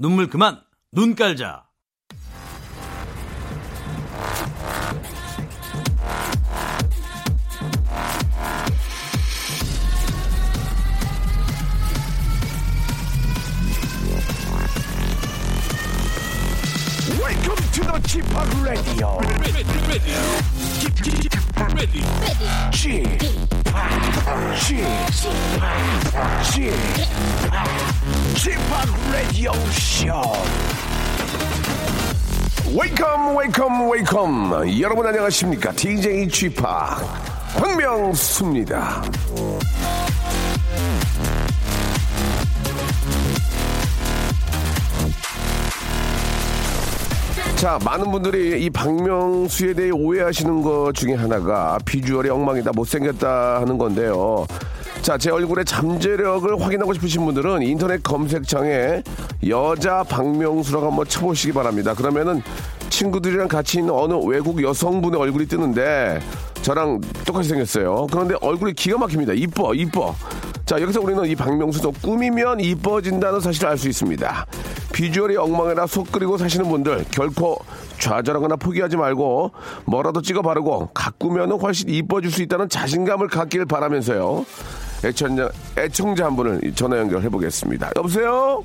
눈물 그만 눈 깔자. Welcome to the Chip Radio. Chip, Chip, Chip, Radio Show. Welcome, welcome, welcome. 여러분 안녕하십니까? DJ Chip 박명수입니다. 자, 많은 분들이 이 박명수에 대해 오해하시는 것 중에 하나가 비주얼이 엉망이다, 못생겼다 하는 건데요. 자, 제 얼굴의 잠재력을 확인하고 싶으신 분들은 인터넷 검색창에 여자 박명수라고 한번 쳐보시기 바랍니다. 그러면은 친구들이랑 같이 있는 어느 외국 여성분의 얼굴이 뜨는데 저랑 똑같이 생겼어요. 그런데 얼굴이 기가 막힙니다. 이뻐, 이뻐. 자, 여기서 우리는 이 박명수도 꾸미면 이뻐진다는 사실을 알 수 있습니다. 비주얼이 엉망이라 속 끓이고 사시는 분들 결코 좌절하거나 포기하지 말고 뭐라도 찍어 바르고 가꾸면 훨씬 이뻐질 수 있다는 자신감을 갖길 바라면서요. 애청자, 애청자 한 분을 전화 연결해 보겠습니다. 여보세요?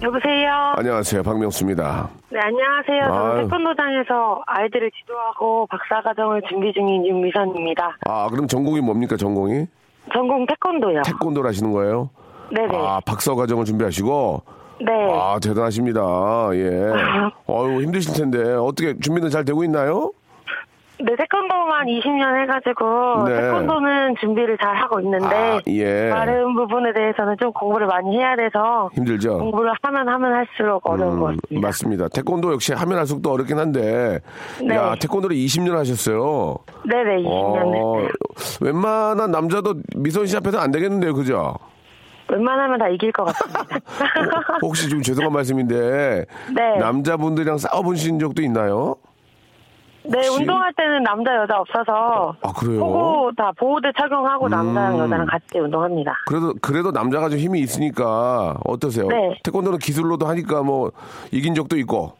여보세요. 안녕하세요. 박명수입니다. 네, 안녕하세요. 저는 태권도장에서 아이들을 지도하고 박사과정을 준비 중인 윤미선입니다. 아, 그럼 전공이 뭡니까, 전공이? 전공 태권도요. 태권도를 하시는 거예요? 네네. 아, 박사 과정을 준비하시고? 네. 아, 대단하십니다. 예. 어유 힘드실 텐데. 어떻게 준비는 잘 되고 있나요? 네, 태권도만 20년 해가지고 네. 태권도는 준비를 잘 하고 있는데 아, 예. 다른 부분에 대해서는 좀 공부를 많이 해야 돼서 힘들죠? 공부를 하면 하면 할수록 어려운 것 음, 같습니다. 맞습니다. 태권도 역시 하면 할수록 또 어렵긴 한데. 네. 야, 태권도를 20년 하셨어요. 네네, 20년 어, 했어요. 웬만한 남자도 미선 씨 앞에서 안 되겠는데요, 그죠? 웬만하면 다 이길 것 같습니다. 혹시 좀 죄송한 말씀인데. 네. 남자분들이랑 싸워보신 적도 있나요? 네, 혹시? 운동할 때는 남자 여자 없어서 아, 그래요? 보고 다 보호대 착용하고 남자랑 음. 여자랑 같이 운동합니다. 그래도, 그래도 남자가 좀 힘이 있으니까 어떠세요? 네. 태권도는 기술로도 하니까 뭐 이긴 적도 있고.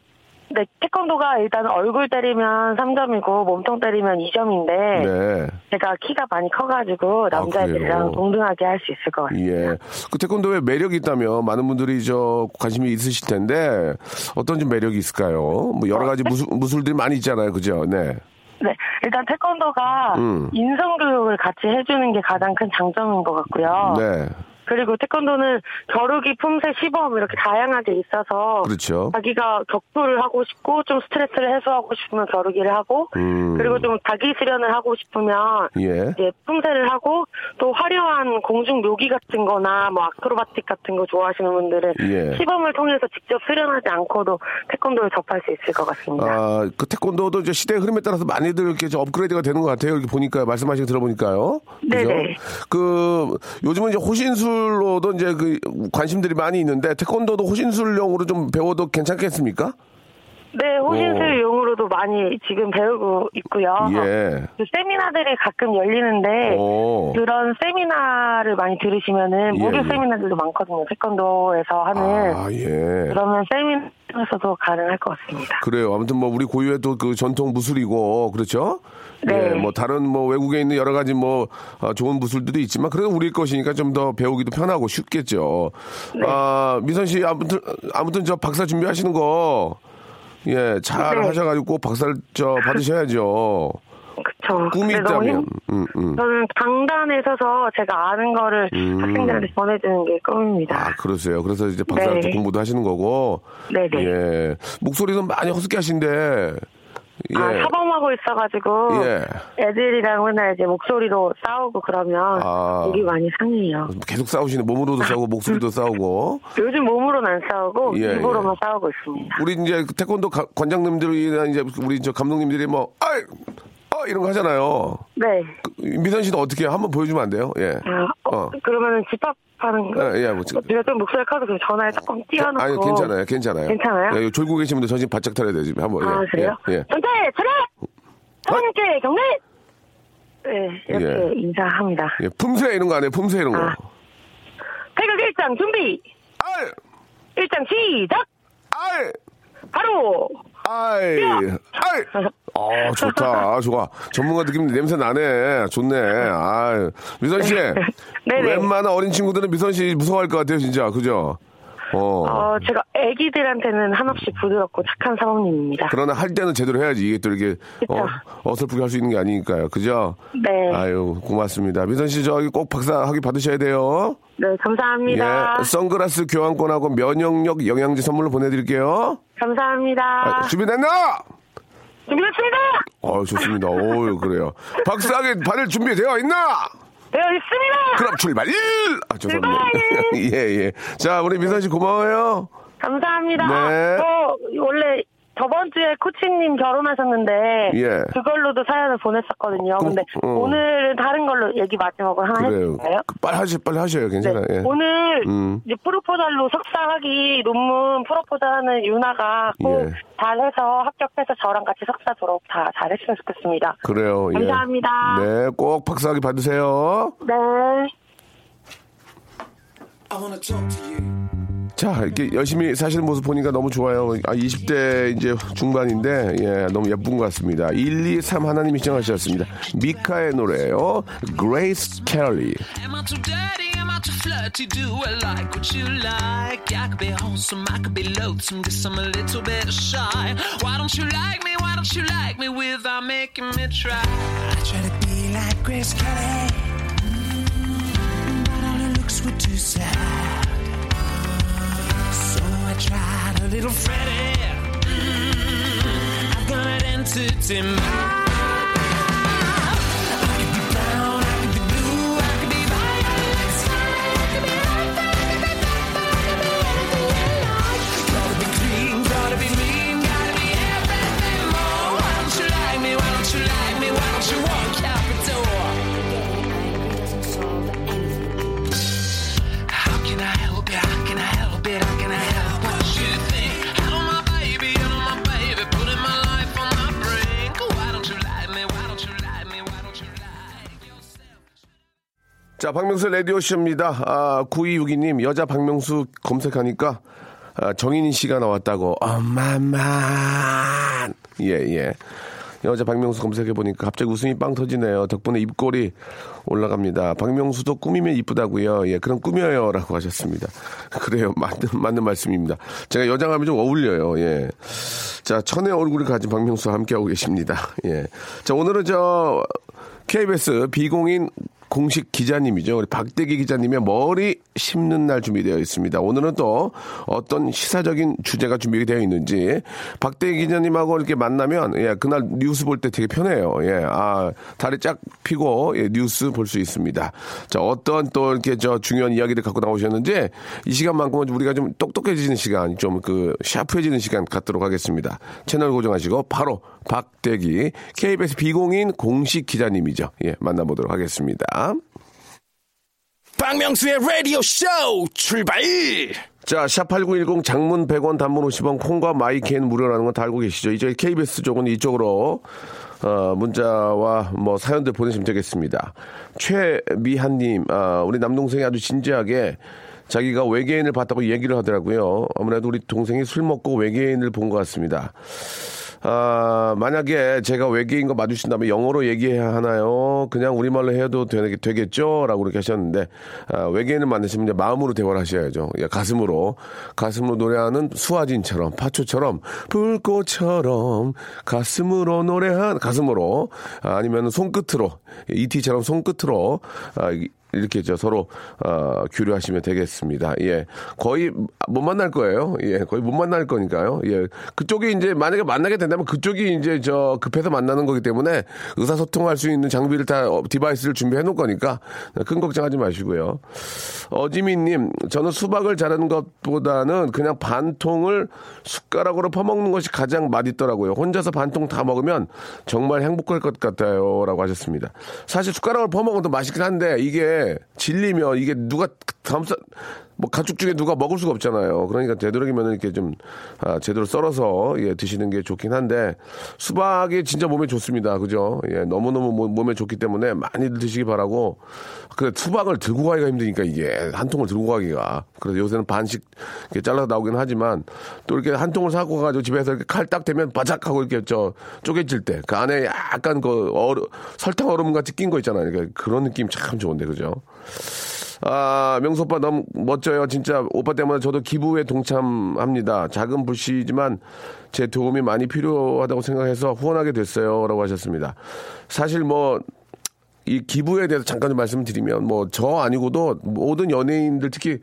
네, 태권도가 일단 얼굴 때리면 3점이고 몸통 때리면 2점인데 네. 제가 키가 많이 커가지고 남자애들이랑 그래요? 동등하게 할 수 있을 것 같아요. 예. 그 태권도에 매력이 있다면 많은 분들이 저 관심이 있으실 텐데 어떤 좀 매력이 있을까요? 뭐 여러 가지 무술, 무술들이 많이 있잖아요. 그죠? 네. 네, 일단 태권도가 음. 인성 교육을 같이 해주는 게 가장 큰 장점인 것 같고요. 네. 그리고 태권도는 겨루기, 품새, 시범 이렇게 다양하게 있어서 그렇죠. 자기가 격투를 하고 싶고 좀 스트레스를 해소하고 싶으면 겨루기를 하고 음. 그리고 좀 자기 수련을 하고 싶으면 예. 이제 품새를 하고 또 화려한 공중 묘기 같은 거나 뭐 아크로바틱 같은 거 좋아하시는 분들은 예. 시범을 통해서 직접 수련하지 않고도 태권도를 접할 수 있을 것 같습니다. 아, 그 태권도도 이제 시대의 흐름에 따라서 많이들 이렇게 좀 업그레이드가 되는 것 같아요. 이렇게 보니까 말씀하신 거 들어보니까요. 그죠? 네네. 그 요즘은 이제 호신술로도 이제 그 관심들이 많이 있는데 태권도도 호신술용으로 좀 배워도 괜찮겠습니까? 네, 호신술용으로도 많이 지금 배우고 있고요. 예. 그 세미나들이 가끔 열리는데 오. 그런 세미나를 많이 들으시면은 예, 무료 예. 세미나들도 많거든요. 태권도에서 하는 아, 예. 그러면 세미나에서도 가능할 것 같습니다. 그래요. 아무튼 뭐 우리 고유의 또 그 전통 무술이고 그렇죠. 네. 예, 뭐 다른 뭐 외국에 있는 여러 가지 뭐 어, 좋은 무술들도 있지만 그래도 우리 것이니까 좀 더 배우기도 편하고 쉽겠죠. 네. 아 미선 씨 아무튼 아무튼 저 박사 준비하시는 거 예, 잘 네. 하셔가지고 꼭 박사를 저 받으셔야죠. 그쵸. 꿈이 있다면. 힘- 음, 음. 저는 강단에 서서 제가 아는 거를 음. 학생들한테 전해주는 게 아, 꿈입니다. 그러세요. 그래서 이제 박사 네. 또 공부도 하시는 거고. 네네. 예. 목소리는 많이 허스키 하신데. 예. 아, 사범하고 있어가지고 예. 애들이랑 맨날 이제 목소리로 싸우고 그러면 아. 목이 많이 상해요. 계속 싸우시네. 몸으로도 싸우고 목소리도 싸우고. 요즘 몸으로는 안 싸우고 예, 입으로만 예. 싸우고 있습니다. 우리 이제 그 태권도 가- 관장님들이나 이제 우리 저 감독님들이 뭐, 아이, 어, 이런 거 하잖아요. 네. 그, 미선 씨는 어떻게 해요? 한번 보여주면 안 돼요? 예. 아, 어, 어. 그러면은 집합 하는 거. 예, 예, 뭐, 지금- 제가 좀 목소리 커서 그냥 전화에 조금 띄워놓고. 아니, 괜찮아요. 괜찮아요. 괜찮아요? 예, 졸고 계신 분들 정신 바짝 차려야 되지. 한번. 아, 예, 그래요? 예, 예. 전체 차렷! 사모님께 경례! 네, 이렇게 예. 인사합니다. 예, 품새 이런 거 안 해요? 품새 이런 거. 아. 태극 일장 준비! 아이! 일장 시작! 바로 아이, 아이. 아, 좋다. 좋아. 전문가 느낌 냄새 나네. 좋네. 아, 미선 씨. 네네. 웬만한 어린 친구들은 미선 씨 무서워할 것 같아요, 진짜. 그죠? 어. 어, 제가 애기들한테는 한없이 부드럽고 착한 사모님입니다. 그러나 할 때는 제대로 해야지. 이게 또 이렇게 어, 그쵸. 어 설프게 할 수 있는 게 아니니까요. 그죠? 네. 아유, 고맙습니다. 미선 씨 저기 꼭 박사 학위 받으셔야 돼요. 네, 감사합니다. 예. 선글라스 교환권하고 면역력 영양제 선물로 보내드릴게요. 감사합니다. 아, 준비됐나? 준비됐습니다! 어, 좋습니다. 오, 그래요. 박사 학위 받을 준비 되어 있나? 되어 있습니다! 그럼 출발! 아, 죄송합니다. 예, 예. 자, 우리 미선 씨 고마워요. 감사합니다. 네. 저 원래 저번 주에 코치님 결혼하셨는데 예. 그걸로도 사연을 보냈었거든요. 그럼, 근데 어. 오늘은 다른 걸로 얘기 마지막으로 하나 그래요. 해줄까요? 빨리 하시, 빨리 하셔요. 네. 괜찮아요. 예. 오늘 음. 이제 프로포잘로 석사하기 논문 프로포잘하는 유나가 꼭 예. 잘해서 합격해서 저랑 같이 석사 졸업 다 잘했으면 좋겠습니다. 그래요. 예. 감사합니다. 네, 꼭 박사 학위 받으세요. 네. 자, 이렇게 열심히 사시는 모습 보니까 너무 좋아요. 아, 20대 이제 중반인데, 예, 너무 예쁜 것 같습니다. 123 하나님이 시청하셨습니다. 미카의 노래요. Grace Kelly. Am I too dirty? Am I too flirty? Do I like what you like? I could be wholesome, I could be loathsome, guess I'm a little bit shy. Why don't you like me? Why don't you like me without making me try? I try to be like Grace Kelly, mm, but all her looks were too sad. Tried a little Freddie. Mm, I've got an entity mind. 자, 박명수 라디오쇼입니다. 아, 9262님, 여자 박명수 검색하니까, 아, 정인희 씨가 나왔다고, 엄마만. 예, 예. 여자 박명수 검색해보니까 갑자기 웃음이 빵 터지네요. 덕분에 입꼬리 올라갑니다. 박명수도 꾸미면 이쁘다고요. 예, 그럼 꾸며요. 라고 하셨습니다. 그래요. 맞는, 맞는 말씀입니다. 제가 여장하면 좀 어울려요. 예. 자, 천의 얼굴을 가진 박명수와 함께하고 계십니다. 예. 자, 오늘은 저, KBS 비공인 공식 기자님이죠. 우리 박대기 기자님의 머리 심는 날 준비되어 있습니다. 오늘은 또 어떤 시사적인 주제가 준비되어 있는지 박대기 기자님하고 이렇게 만나면 예, 그날 뉴스 볼 때 되게 편해요. 예, 아 다리 쫙 피고 예, 뉴스 볼 수 있습니다. 자 어떤 또 이렇게 저 중요한 이야기를 갖고 나오셨는지 이 시간만큼은 우리가 좀 똑똑해지는 시간, 좀 그 샤프해지는 시간 갖도록 하겠습니다. 채널 고정하시고 바로 박대기 KBS 비공인 공식 기자님이죠. 예, 만나보도록 하겠습니다. 박명수의 라디오 쇼 출발! 자, 샵8910 장문 100원 단문 50원 콩과 마이케는 무료라는 건 다 알고 계시죠? 이제 KBS 쪽은 이쪽으로 어, 문자와 뭐 사연들 보내시면 되겠습니다. 최미한님, 아, 우리 남동생이 아주 진지하게 자기가 외계인을 봤다고 얘기를 하더라고요. 아무래도 우리 동생이 술 먹고 외계인을 본 것 같습니다. 아, 만약에 제가 외계인과 마주친다면 영어로 얘기해야 하나요? 그냥 우리말로 해도 되겠 죠 라고 그렇게 하셨는데, 아, 외계인을 만나시면 이제 마음으로 대화를 하셔야죠. 예, 가슴으로. 가슴으로 노래하는 수아진처럼, 파초처럼, 불꽃처럼, 가슴으로 노래한, 가슴으로, 아, 아니면 손끝으로, 이티처럼 손끝으로, 아, 이- 이렇게 저 서로 어, 교류하시면 되겠습니다. 예, 거의 못 만날 거예요. 예, 거의 못 만날 거니까요. 예, 그쪽이 이제 만약에 만나게 된다면 그쪽이 이제 저 급해서 만나는 거기 때문에 의사소통할 수 있는 장비를 다 어, device를 준비해 놓을 거니까 큰 걱정하지 마시고요. 어지민님, 저는 수박을 자르는 것보다는 그냥 반통을 숟가락으로 퍼먹는 것이 가장 맛있더라고요. 혼자서 반통 다 먹으면 정말 행복할 것 같아요.라고 하셨습니다. 사실 숟가락을 퍼먹어도 맛있긴 한데 이게 질리면 이게 누가 감싸 뭐 가축 중에 누가 먹을 수가 없잖아요. 그러니까 되도록이면 이렇게 좀 아, 제대로 썰어서 예, 드시는 게 좋긴 한데 수박이 진짜 몸에 좋습니다. 그죠? 예, 너무너무 몸- 몸에 좋기 때문에 많이들 드시기 바라고 그 수박을 들고 가기가 힘드니까 이게 한 통을 들고 가기가 그래서 요새는 반씩 이렇게 잘라서 나오긴 하지만 또 이렇게 한 통을 사고 가지고 집에서 이렇게 칼 딱 대면 바작 하고 이렇게 저 쪼개질 때 그 안에 약간 그 얼음, 설탕 얼음 같이 낀 거 있잖아요. 그러니까 그런 느낌 참 좋은데 그죠? 아, 명수 오빠 너무 멋져요. 진짜 오빠 때문에 저도 기부에 동참합니다. 작은 불씨지만 제 도움이 많이 필요하다고 생각해서 후원하게 됐어요. 라고 하셨습니다. 사실 뭐, 이 기부에 대해서 잠깐 좀 말씀드리면 뭐 저 아니고도 모든 연예인들 특히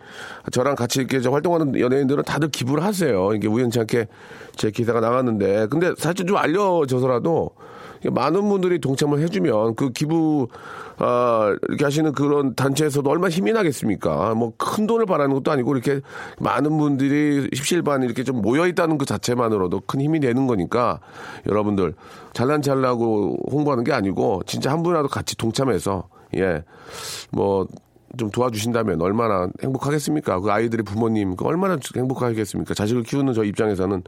저랑 같이 이렇게 저 활동하는 연예인들은 다들 기부를 하세요. 이게 우연치 않게 제 기사가 나갔는데 근데 사실 좀 알려져서라도 많은 분들이 동참을 해주면 그 기부 아 이렇게 하시는 그런 단체에서도 얼마나 힘이 나겠습니까? 뭐 큰 돈을 바라는 것도 아니고 이렇게 많은 분들이 십실반 이렇게 좀 모여 있다는 그 자체만으로도 큰 힘이 되는 거니까 여러분들 잘난 잘나고 홍보하는 게 아니고 진짜 한 분이라도 같이 동참해서 예 뭐 좀 도와주신다면 얼마나 행복하겠습니까? 그 아이들의 부모님 그 얼마나 행복하겠습니까? 자식을 키우는 저 입장에서는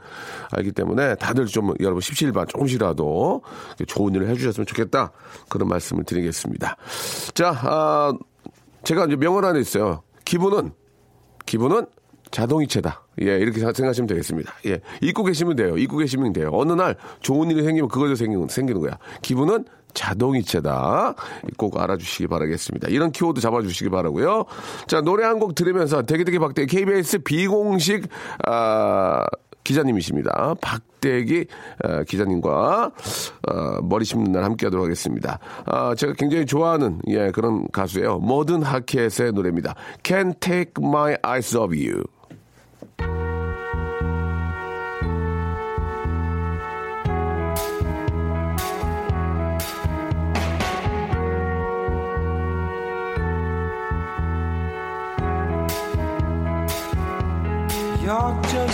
알기 때문에 다들 좀 여러분 십시일반 조금씩이라도 좋은 일을 해주셨으면 좋겠다 그런 말씀을 드리겠습니다. 자, 아, 제가 이제 명언 하나 있어요. 기분은 기분은 자동이체다. 예, 이렇게 생각하시면 되겠습니다. 예, 잊고 계시면 돼요. 잊고 계시면 돼요. 어느 날 좋은 일이 생기면 그거도 생기는, 생기는 거야. 기분은 자동이체다. 꼭 알아주시기 바라겠습니다. 이런 키워드 잡아주시기 바라고요 자, 노래 한 곡 들으면서 되게되게 박대 KBS 비공식, 아, 기자님이십니다. 박대기 어, 기자님과 어, 머리 심는 날 함께 하도록 하겠습니다. 아, 제가 굉장히 좋아하는 예, 그런 가수예요. 모든 하켓의 노래입니다. Can't Take My Eyes Off You.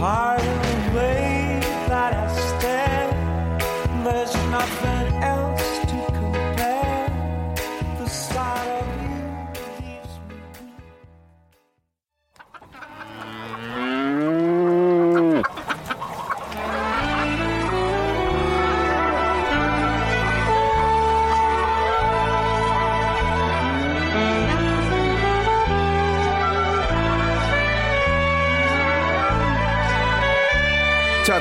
apart.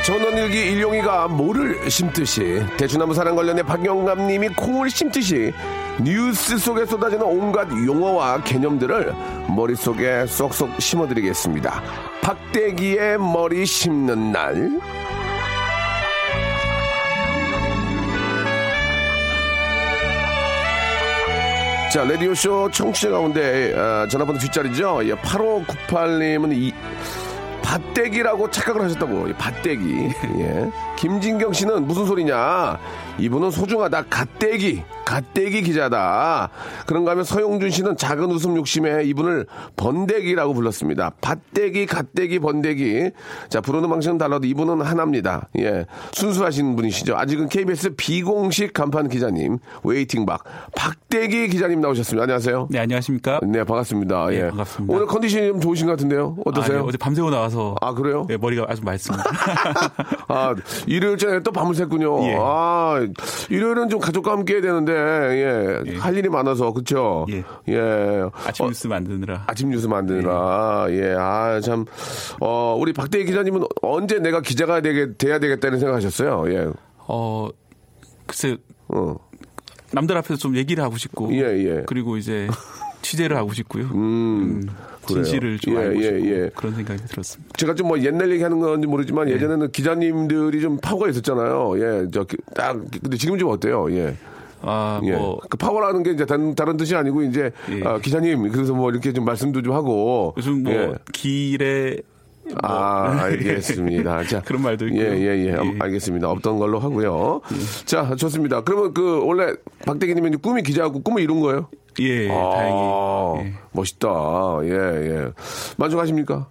전원일기 일용이가 모를 심듯이 대추나무 사랑 관련해 박영감님이 콩을 심듯이 뉴스 속에 쏟아지는 온갖 용어와 개념들을 머릿속에 쏙쏙 심어드리겠습니다. 박대기의 머리 심는 날. 자, 라디오쇼 청취자 가운데 아, 전화번호 뒷자리죠. 예, 8598님은 이 밭대기라고 착각을 하셨다고. 이 밭대기. 예. 김진경 씨는 무슨 소리냐? 이분은 소중하다. 갓대기. 갓대기 기자다. 그런가 하면 서용준 씨는 작은 웃음 욕심에 이분을 번대기라고 불렀습니다. 밭대기, 갓대기, 번대기. 자, 부르는 방식은 달라도 이분은 하나입니다. 예. 순수하신 분이시죠. 아직은 KBS 비공식 간판 기자님, waiting 박. 박대기 기자님 나오셨습니다. 안녕하세요. 네, 안녕하십니까? 네, 반갑습니다. 네, 예. 반갑습니다. 오늘 컨디션이 좀 좋으신 것 같은데요? 어떠세요? 아, 네, 어제 밤새고 나와서 아, 그래요? 네, 머리가 아주 맑습니다. 아, 일요일째 또 밤을 샜군요. 예. 아, 일요일은 좀 가족과 함께 해야 되는데, 예. 할 일이 많아서, 그쵸? 예. 예. 아침 어, 뉴스 만드느라. 아침 뉴스 만드느라, 예. 아, 참, 어, 우리 박대희 기자님은 언제 내가 기자가 되게, 돼야 되겠다는 생각하셨어요? 예. 어, 글쎄 어. 남들 앞에서 좀 얘기를 하고 싶고 예, 예. 그리고 이제 취재를 하고 싶고요. 음, 그래요. 진실을 좀 예, 알고 예, 싶고 예. 그런 생각이 들었습니다. 제가 좀 뭐 옛날 얘기 하는 건지 모르지만 예전에는 기자님들이 좀 파워가 있었잖아요. 예, 저, 딱, 근데 지금 좀 어때요? 예. 아, 예. 뭐 그 파워라는 게 이제 다른, 다른 뜻이 아니고 이제 예. 아, 기자님 그래서 뭐 이렇게 좀 말씀도 좀 하고 요즘 뭐 예. 길에 아, 알겠습니다. 자, 그런 말도 있고요. 예, 예, 예. 예. 알겠습니다. 없던 걸로 하고요. 자, 좋습니다. 그러면 그 원래 박대기님이 이제 꿈이 기자고 꿈을 이룬 거예요? 예, 예, 아, 다행히 예. 멋있다. 예, 예. 만족하십니까?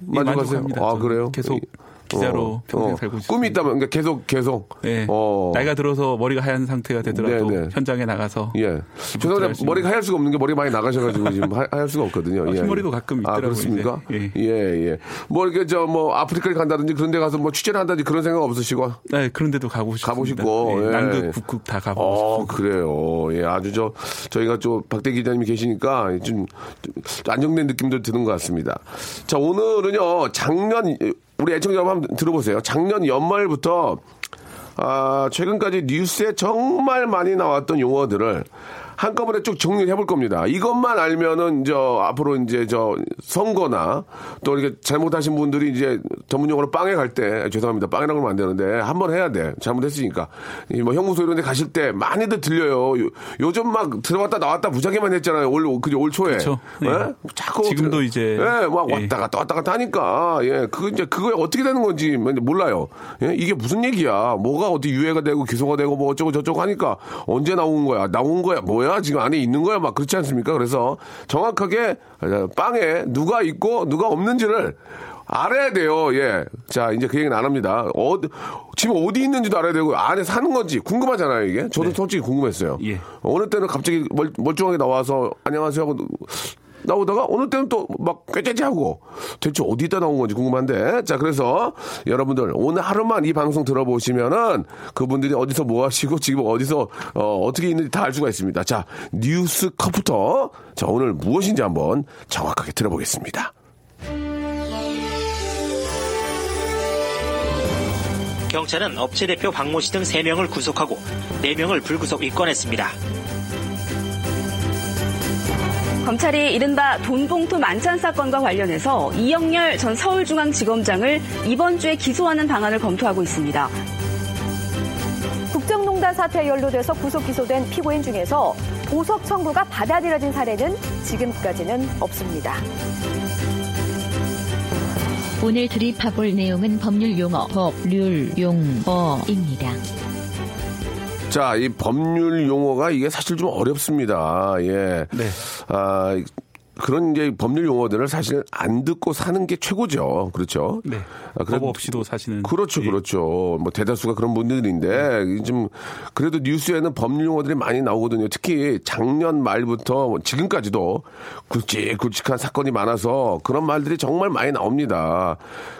만족하세요? 만족합니다. 아, 그래요? 계속 기자로 평생 살고 싶습니다. 꿈이 있다면 그러니까 계속 계속 예. 어. 나이가 들어서 머리가 하얀 상태가 되더라도 네, 네. 현장에 나가서 예. 할 죄송한데 수 머리가 하얄 수가 없는 게 머리가 많이 나가셔가지고 지금 하, 하얄 수가 없거든요. 어, 예. 흰머리도 가끔 아, 있더라고요, 그렇습니까? 이제. 예, 예. 뭐 이렇게 저 뭐 아프리카를 간다든지 그런 데 가서 뭐 취재를 한다든지 그런 생각 없으시고? 네, 그런 데도 가고 싶습니다. 가고 싶고, 예, 예. 남극, 북극 다 가보고 어, 싶습니다. 그래요. 예, 아주 저, 저희가 좀, 박대 기자님이 계시니까 좀, 좀 안정된 느낌도 드는 것 같습니다. 자, 오늘은요, 작년, 우리 애청자 한번 들어보세요. 작년 연말부터, 아, 최근까지 뉴스에 정말 많이 나왔던 용어들을 한꺼번에 쭉 정리를 해볼 겁니다. 이것만 알면은 저 앞으로 이제 저 선거나 또 이렇게 잘못하신 분들이 이제 전문 용어로 빵에 갈 때 죄송합니다. 빵이라고 하면 안 되는데 한 번 해야 돼. 잘못했으니까. 이뭐 형무소 이런 데 가실 때 많이들 들려요. 요, 요즘 막 들어갔다 나왔다 무지하게만 했잖아요. 올, 그죠, 올 초에. 그렇죠. 네. 예? 자꾸. 지금도 들- 이제- 예, 막 예. 왔다 갔다 왔다 갔다 하니까. 예, 그거 이제 그거에 어떻게 되는 건지 몰라요. 예? 이게 무슨 얘기야. 뭐가 어떻게 유해가 되고 기소가 되고 뭐 어쩌고 저쩌고 하니까 언제 나온 거야. 나온 거야. 뭐야. 지금 안에 있는 거야. 막 그렇지 않습니까? 그래서 정확하게 빵에 누가 있고 누가 없는지를 알아야 돼요. 예. 자, 이제 그 얘기는 안 합니다. 어, 지금 어디 있는지도 알아야 되고, 안에 사는 건지 궁금하잖아요, 이게. 저도 솔직히 궁금했어요. 예. 어느 때는 갑자기 멀, 멀쩡하게 나와서 안녕하세요 하고 나오다가 어느 때는 또 막 꾀째지 하고 대체 어디다 나온 건지 궁금한데. 자 그래서 여러분들 오늘 하루만 이 방송 들어보시면은 그분들이 어디서 뭐 하시고 지금 어디서 어, 어떻게 있는지 다 알 수가 있습니다. 자 뉴스 컵부터. 자 오늘 무엇인지 한번 정확하게 들어보겠습니다. 경찰은 업체 대표 박모 씨 등 3명을 구속하고 4명을 불구속 입건했습니다. 검찰이 이른바 돈봉투 만찬 사건과 관련해서 이영렬 전 서울중앙지검장을 이번 주에 기소하는 방안을 검토하고 있습니다. 국정농단 사태에 연루돼서 구속 기소된 피고인 중에서 보석 청구가 받아들여진 사례는 지금까지는 없습니다. 오늘 드립해볼 내용은 법률 용어, 법률 용어입니다. 자 이 법률 용어가 이게 사실 좀 어렵습니다 예 네. 아 그런 이제 법률 용어들을 사실 안 듣고 사는 게 최고죠 그렇죠 네. 아, 그래- 법 없이도 사시는. 그렇죠, 예. 그렇죠. 뭐 대다수가 그런 분들인데 좀 그래도 뉴스에는 법률 용어들이 많이 나오거든요. 특히 작년 말부터 지금까지도 굵직굵직한 사건이 많아서 그런 말들이 정말 많이 나옵니다.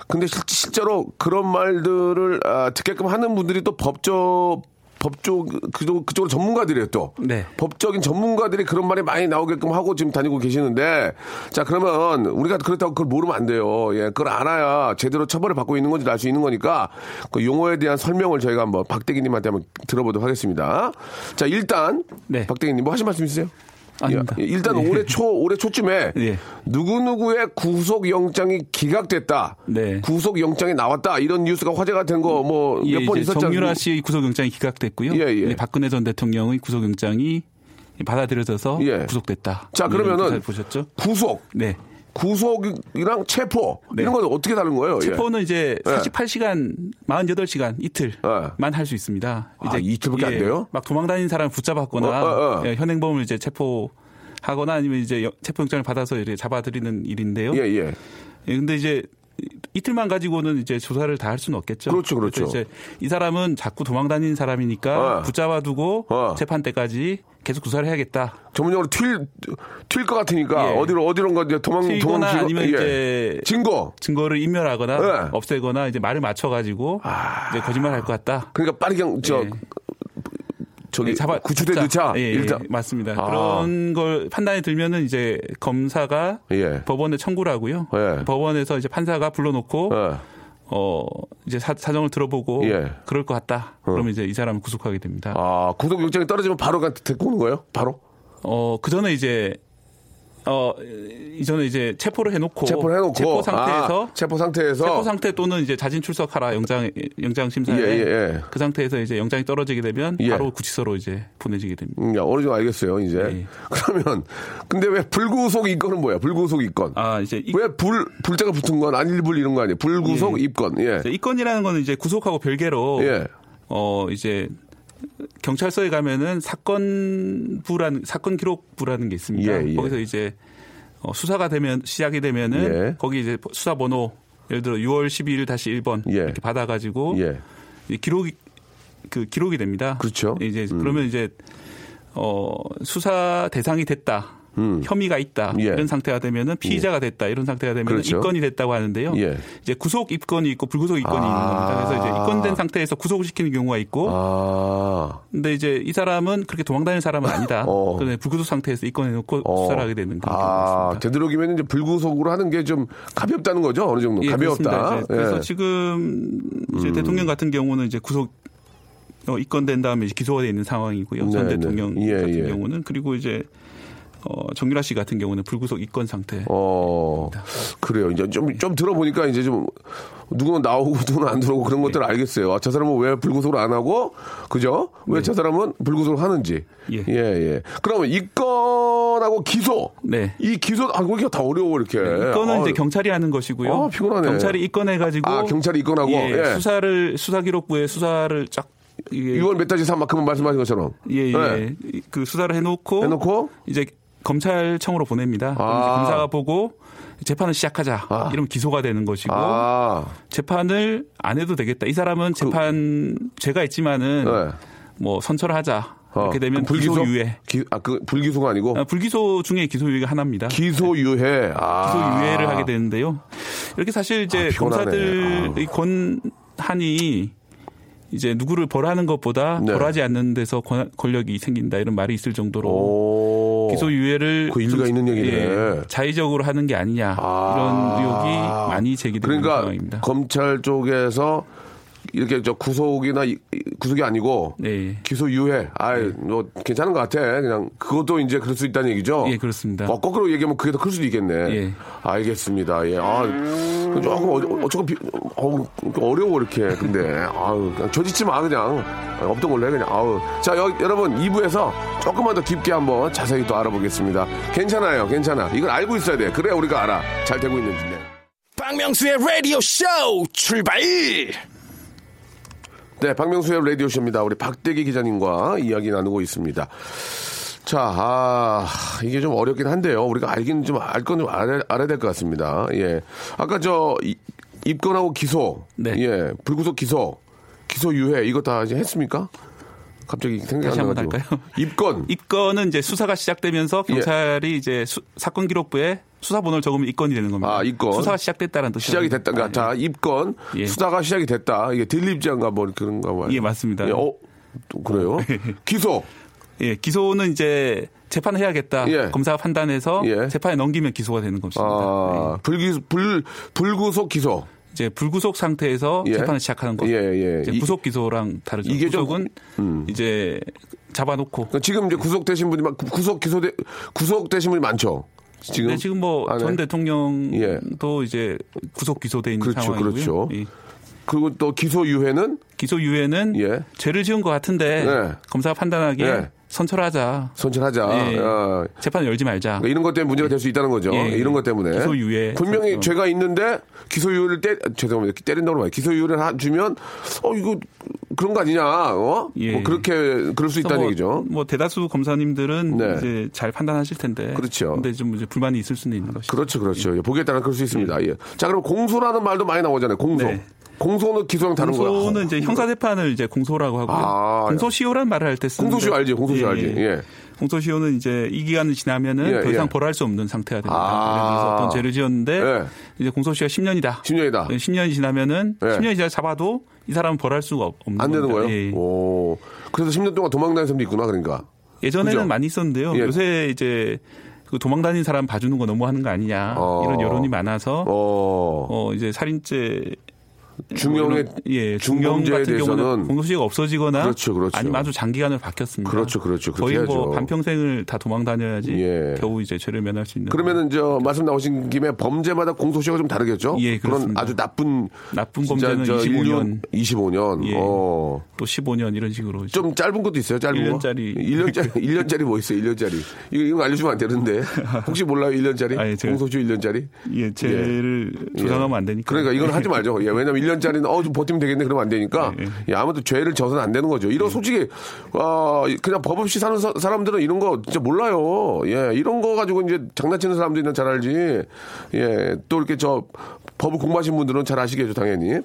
근데 실, 실제로 그런 말들을 아, 듣게끔 하는 분들이 또 법적 법쪽 그쪽 그쪽으로 전문가들이에요 또 네. 법적인 전문가들이 그런 말이 많이 나오게끔 하고 지금 다니고 계시는데 자 그러면 우리가 그렇다고 그걸 모르면 안 돼요 예 그걸 알아야 제대로 처벌을 받고 있는 건지 알 수 있는 거니까 그 용어에 대한 설명을 저희가 한번 박대기님한테 한번 들어보도록 하겠습니다 자 일단 네. 박대기님 뭐 하신 말씀 있으세요? 아닙니다. 예, 일단 예. 올해 초 올해 초쯤에 예. 누구 누구의 구속 영장이 기각됐다, 네. 구속 영장이 나왔다 이런 뉴스가 화제가 된 거 뭐몇 예, 번 있었지 정유라? 씨의 구속 영장이 기각됐고요. 예, 예. 네, 박근혜 전 대통령의 구속 영장이 받아들여져서 예. 구속됐다. 자, 그러면은 보셨죠? 구속 네. 구속이랑 체포 네. 이런 건 어떻게 다른 거예요? 예. 체포는 이제 예. 48시간, 48시간 이틀만 할 수 있습니다. 아, 이틀밖에 안 돼요? 막 도망다니는 사람 붙잡았거나 어, 어, 어. 예, 현행범을 이제 체포 하거나 아니면 이제 여- 체포영장을 받아서 이렇게 잡아들이는 일인데요. 예, 예. 예, 근데 이제 이틀만 가지고는 이제 조사를 다 할 수는 없겠죠. 그렇죠, 그렇죠. 이제 이 사람은 자꾸 도망 다니는 사람이니까 어. 붙잡아두고 어. 재판 때까지 계속 조사를 해야겠다. 전문용어로 튈 튈 것 같으니까 예. 어디로 어디론가 이제 도망 도망치고 아니면 예. 이제 증거 증거를 인멸하거나 네. 없애거나 이제 말을 맞춰 가지고 이제 거짓말 할 것 같다. 그러니까 빠르게 저 예. 저기 예, 잡아 잡자. 넣자 예, 예, 일단 맞습니다. 아. 그런 걸 판단이 들면은 이제 검사가 예. 법원에 청구를 하고요. 예. 법원에서 이제 판사가 불러놓고 예. 어 이제 사, 사정을 들어보고 예. 그럴 것 같다. 그러면 이제 이 사람을 구속하게 됩니다. 아 구속 영장이 떨어지면 바로 그냥 데리고 오는 거예요? 바로? 어, 그 전에 이제 어 이전에 이제 체포를 해놓고 체포를 해놓고 체포 상태에서 아, 체포 상태에서 체포 상태 또는 이제 자진 출석하라 영장 영장 심사에 예, 예, 예. 그 상태에서 이제 영장이 떨어지게 되면 예. 바로 구치소로 이제 보내지게 됩니다. 음, 야, 어느 정도 알겠어요, 이제. 예. 그러면, 근데 왜 불구속 입건은 뭐야? 불구속 입건. 아 이제 이, 왜 불, 불자가 붙은 건 안일불 이런 거 아니에요? 불구속 예. 입건. 예. 이제 이건이라는 거는 이제 구속하고 별개로 예. 어 이제 경찰서에 가면은 사건부라는 사건 기록부라는 게 있습니다. 예, 예. 거기서 이제 어, 수사가 되면 시작이 되면은 예. 거기 이제 수사 번호 예를 들어 6월 12일 다시 1번 예. 이렇게 받아 가지고 예. 이 기록이 그 기록이 됩니다. 그렇죠. 이제 그러면 이제 어 수사 대상이 됐다. 혐의가 있다 음. 예. 이런 상태가 되면은 피의자가 됐다 이런 상태가 되면 그렇죠. 입건이 됐다고 하는데요. 예. 이제 구속 입건이 있고 불구속 입건이 아. 있는 겁니다. 그래서 이제 입건된 상태에서 구속을 시키는 경우가 있고, 아. 근데 이제 이 사람은 그렇게 도망다니는 사람은 아니다. 어. 그런데 불구속 상태에서 입건해놓고 어. 수사를 하게 되는 아, 경우가 있습니다. 되도록이면 이제 불구속으로 하는 게 좀 가볍다는 거죠? 어느 정도. 예. 그렇습니다. 이제 그래서 예. 지금 이제 대통령 같은 경우는 이제 구속 어, 입건된 다음에 기소가 돼 있는 상황이고요. 전 네, 네. 대통령 예, 같은 예. 경우는 그리고 이제 어, 정유라 씨 같은 경우는 불구속 입건 상태. 어, 그래요. 이제 좀, 좀 들어보니까 이제 좀 누구는 나오고 누구는 안 들어오고 그런 것들을 알겠어요. 아, 저 사람은 왜 불구속을 안 하고, 그죠? 왜저 사람은 불구속을 하는지. 예. 예, 예. 그러면 입건하고 기소. 네. 이 기소, 아, 이게 다 어려워, 이렇게. 입건은 아, 이제 경찰이 하는 것이고요. 아, 피곤하네. 경찰이 입건해가지고 아, 경찰이 입건하고? 예, 예. 수사를 수사기록부에 수사를 쫙 이게 6월 몇 달지 삼만큼 말씀하신 것처럼. 예, 예. 네. 그 수사를 해놓고 해놓고 이제 검찰청으로 보냅니다. 아. 검사가 보고 재판을 시작하자. 아. 이러면 기소가 되는 것이고 아, 재판을 안 해도 되겠다. 이 사람은 재판 죄가 있지만은 네. 뭐 선처하자. 어, 이렇게 되면 그럼 불기소? 기소 유예. 기, 아, 그 불기소가 아니고 아, 불기소 중에 기소유예가 하나입니다. 기소유예. 아. 기소유예를 하게 되는데요. 이렇게 사실 이제 아. 검사들의 권한이 이제 누구를 벌하는 것보다 네. 벌하지 않는 데서 권- 권력이 생긴다 이런 말이 있을 정도로 오. 기소유예를 그 일리가 좀, 있는 얘기네. 예, 자의적으로 하는 게 아니냐 아. 이런 의혹이 많이 제기되는 그러니까 상황입니다. 검찰 쪽에서 이렇게 저 구속이나 이- 구속이 아니고 네. 기소 유예. 아이, 뭐 괜찮은 것 같아. 그냥 그것도 이제 그럴 수 있다는 얘기죠. 예, 그렇습니다. 어, 거꾸로 얘기하면 그게 더 클 수도 있겠네. 예. 알겠습니다. 예. 아, 조금 어, 어, 조금 비, 어우, 어려워 이렇게. 근데 아우, 그냥 조짓지 마 그냥. 아, 없던 걸로 해 그냥. 아우. 자, 여, 여러분 2부에서 조금만 더 깊게 한번 자세히 또 알아보겠습니다. 괜찮아요. 괜찮아. 이걸 알고 있어야 돼. 그래야 우리가 알아. 잘 되고 있는지. 네. 박명수의 라디오 쇼 출발! 네, 박명수의 라디오쇼입니다. 우리 박대기 기자님과 이야기 나누고 있습니다. 자, 아, 이게 좀 어렵긴 한데요. 우리가 알긴 좀, 알 건 좀 알아야, 알아야 될 것 같습니다. 예. 아까 저, 이- 입건하고 기소. 네. 예. 불구속 기소. 기소 유예. 이거 다 이제 했습니까? 갑자기 생각이 다시 안 한번 나가지고. 할까요? 입건. 입건은 이제 수사가 시작되면서 예. 경찰이 이제 수- 사건 기록부에 수사 번호를 적으면 입건이 되는 겁니다. 아, 입건. 수사가 시작됐다는 뜻이죠. 시작이 됐다. 그러니까 자, 입건. 예. 수사가 시작이 됐다. 이게 딜립지한가 뭐 그런가 봐요. 예, 맞습니다. 예, 어, 또 그래요? 기소. 예, 기소는 이제 재판을 해야겠다. 예. 검사가 판단해서 예. 재판에 넘기면 기소가 되는 것입니다. 아, 불기, 불, 불구속 기소. 이제 불구속 상태에서 예. 재판을 시작하는 거죠. 예, 예. 구속 기소랑 다르죠. 이게 좀- 구속은 음. 이제 잡아놓고. 그러니까 지금 이제 구속되신 분이 막 구속 기소돼 구속되신 분이 많죠. 지금 네, 지금 뭐 안에? 전 대통령도 이제 구속 기소돼 있는 그렇죠, 상황이고요. 그렇죠. 예. 그리고 또 기소 유예는 기소 유예는 예. 죄를 지은 것 같은데 네. 검사가 판단하기에 예. 선처하자. 선출하자. 예. 아, 재판을 열지 말자. 그러니까 이런 것 때문에 문제가 될 수 있다는 거죠. 예. 이런 것 때문에 기소유예. 분명히 어. 죄가 있는데 기소유예를 때 죄송합니다 때린다고 말해 기소유예를 하- 주면 어 이거 그런 거 아니냐 어? 예. 뭐 그렇게 그럴 수 그래서 있다는 뭐, 얘기죠. 뭐 대다수 검사님들은 네. 이제 잘 판단하실 텐데. 그렇죠. 근데 좀 이제 불만이 있을 수는 있는 것이죠. 그렇죠, 그렇죠. 예, 보기에 따라 그럴 수 있습니다. 예. 자, 그럼 공소라는 말도 많이 나오잖아요. 공소. 네. 공소는 기소랑 다른 거야. 공소는 이제 형사 재판을 이제 공소라고 하고요. 아, 공소시효란 말을 할 때 쓰는 공소시효 알지? 공소시효 알지? 예. 공소시효는 이제 이 기간을 지나면은 예, 더 이상 예. 벌할 수 없는 상태가 됩니다. 아. 들어서 어떤 죄를 지었는데 예. 이제 공소시효가 10년이다. 10년이다. 10년이 지나면은 예. 10년이 지나 잡아도 이 사람은 벌할 수가 없- 없는 안 되는 겁니다. 거예요? 예. 오. 그래서 10년 동안 도망다니는 사람도 있구나, 그러니까. 예전에는 그죠? 많이 있었는데요. 예. 요새 이제 그 도망다니는 사람 봐주는 거 너무 하는 거 아니냐 어. 이런 여론이 많아서 어. 어 이제 살인죄 중형의 물론, 예, 중형 같은 경우는 대해서는 공소시효가 없어지거나 그렇죠, 그렇죠. 아니면 아주 장기간을 바뀌었습니다. 그렇죠, 그렇죠. 그렇게 거의 뭐. 반평생을 다 도망 다녀야지 예. 겨우 이제 죄를 면할 수 있는. 그러면은 저 말씀 나오신 김에 범죄마다 공소시효가 좀 다르겠죠? 예, 그런. 아주 나쁜 나쁜 범죄는 저 25년. 25년. 예. 어. 또 15년 이런 식으로 좀 짧은 것도 있어요. 짧은 1년짜리. 거. 1년짜리 1년짜리 뭐 있어요? 1년짜리. 이거 이거 알려주면 안 되는데. 혹시 몰라요? 1년짜리? 아니, 공소시효 1년짜리? 예, 죄를 조장하면 안 되니까. 그러니까 이건 하지 말죠. 예, 왜냐면 1년짜리는 어, 좀 버티면 되겠네. 그러면 안 되니까. 예, 예, 아무도 죄를 져서는 안 되는 거죠. 이런 솔직히, 어, 그냥 법 없이 사는 사, 사람들은 이런 거 진짜 몰라요. 예, 이런 거 가지고 이제 장난치는 사람들은 잘 알지. 예, 또 이렇게 저 법을 공부하신 분들은 잘 아시겠죠, 당연히.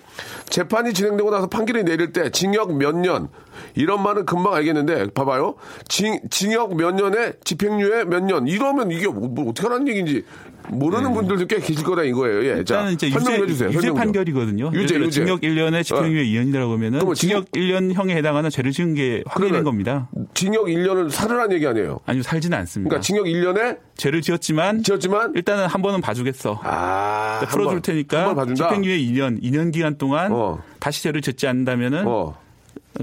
재판이 진행되고 나서 판결이 내릴 때 징역 몇 년, 이런 말은 금방 알겠는데, 봐봐요. 징, 징역 몇 년에 집행유예 몇 년, 이러면 이게 뭐, 뭐 어떻게 하라는 얘기인지 모르는 분들도 꽤 계실 거다 이거예요. 예. 자, 네. 일단은 이제 유죄, 설명해 주세요. 유죄 설명. 판결이거든요. 유죄, 유죄. 징역 1년에 집행유예 2년이라고 하면은 징역 1년 형에 해당하는 죄를 지은 게 확인된 겁니다. 징역 1년을 살으라는 얘기 아니에요. 아니요, 살지는 않습니다. 그러니까 징역 1년에 죄를 지었지만 지었지만 일단은 한 번은 봐주겠어. 아, 그러니까 풀어줄 한 테니까 번 봐준다? 집행유예 2년, 2년 기간 동안 어. 다시 죄를 짓지 않는다면은 어.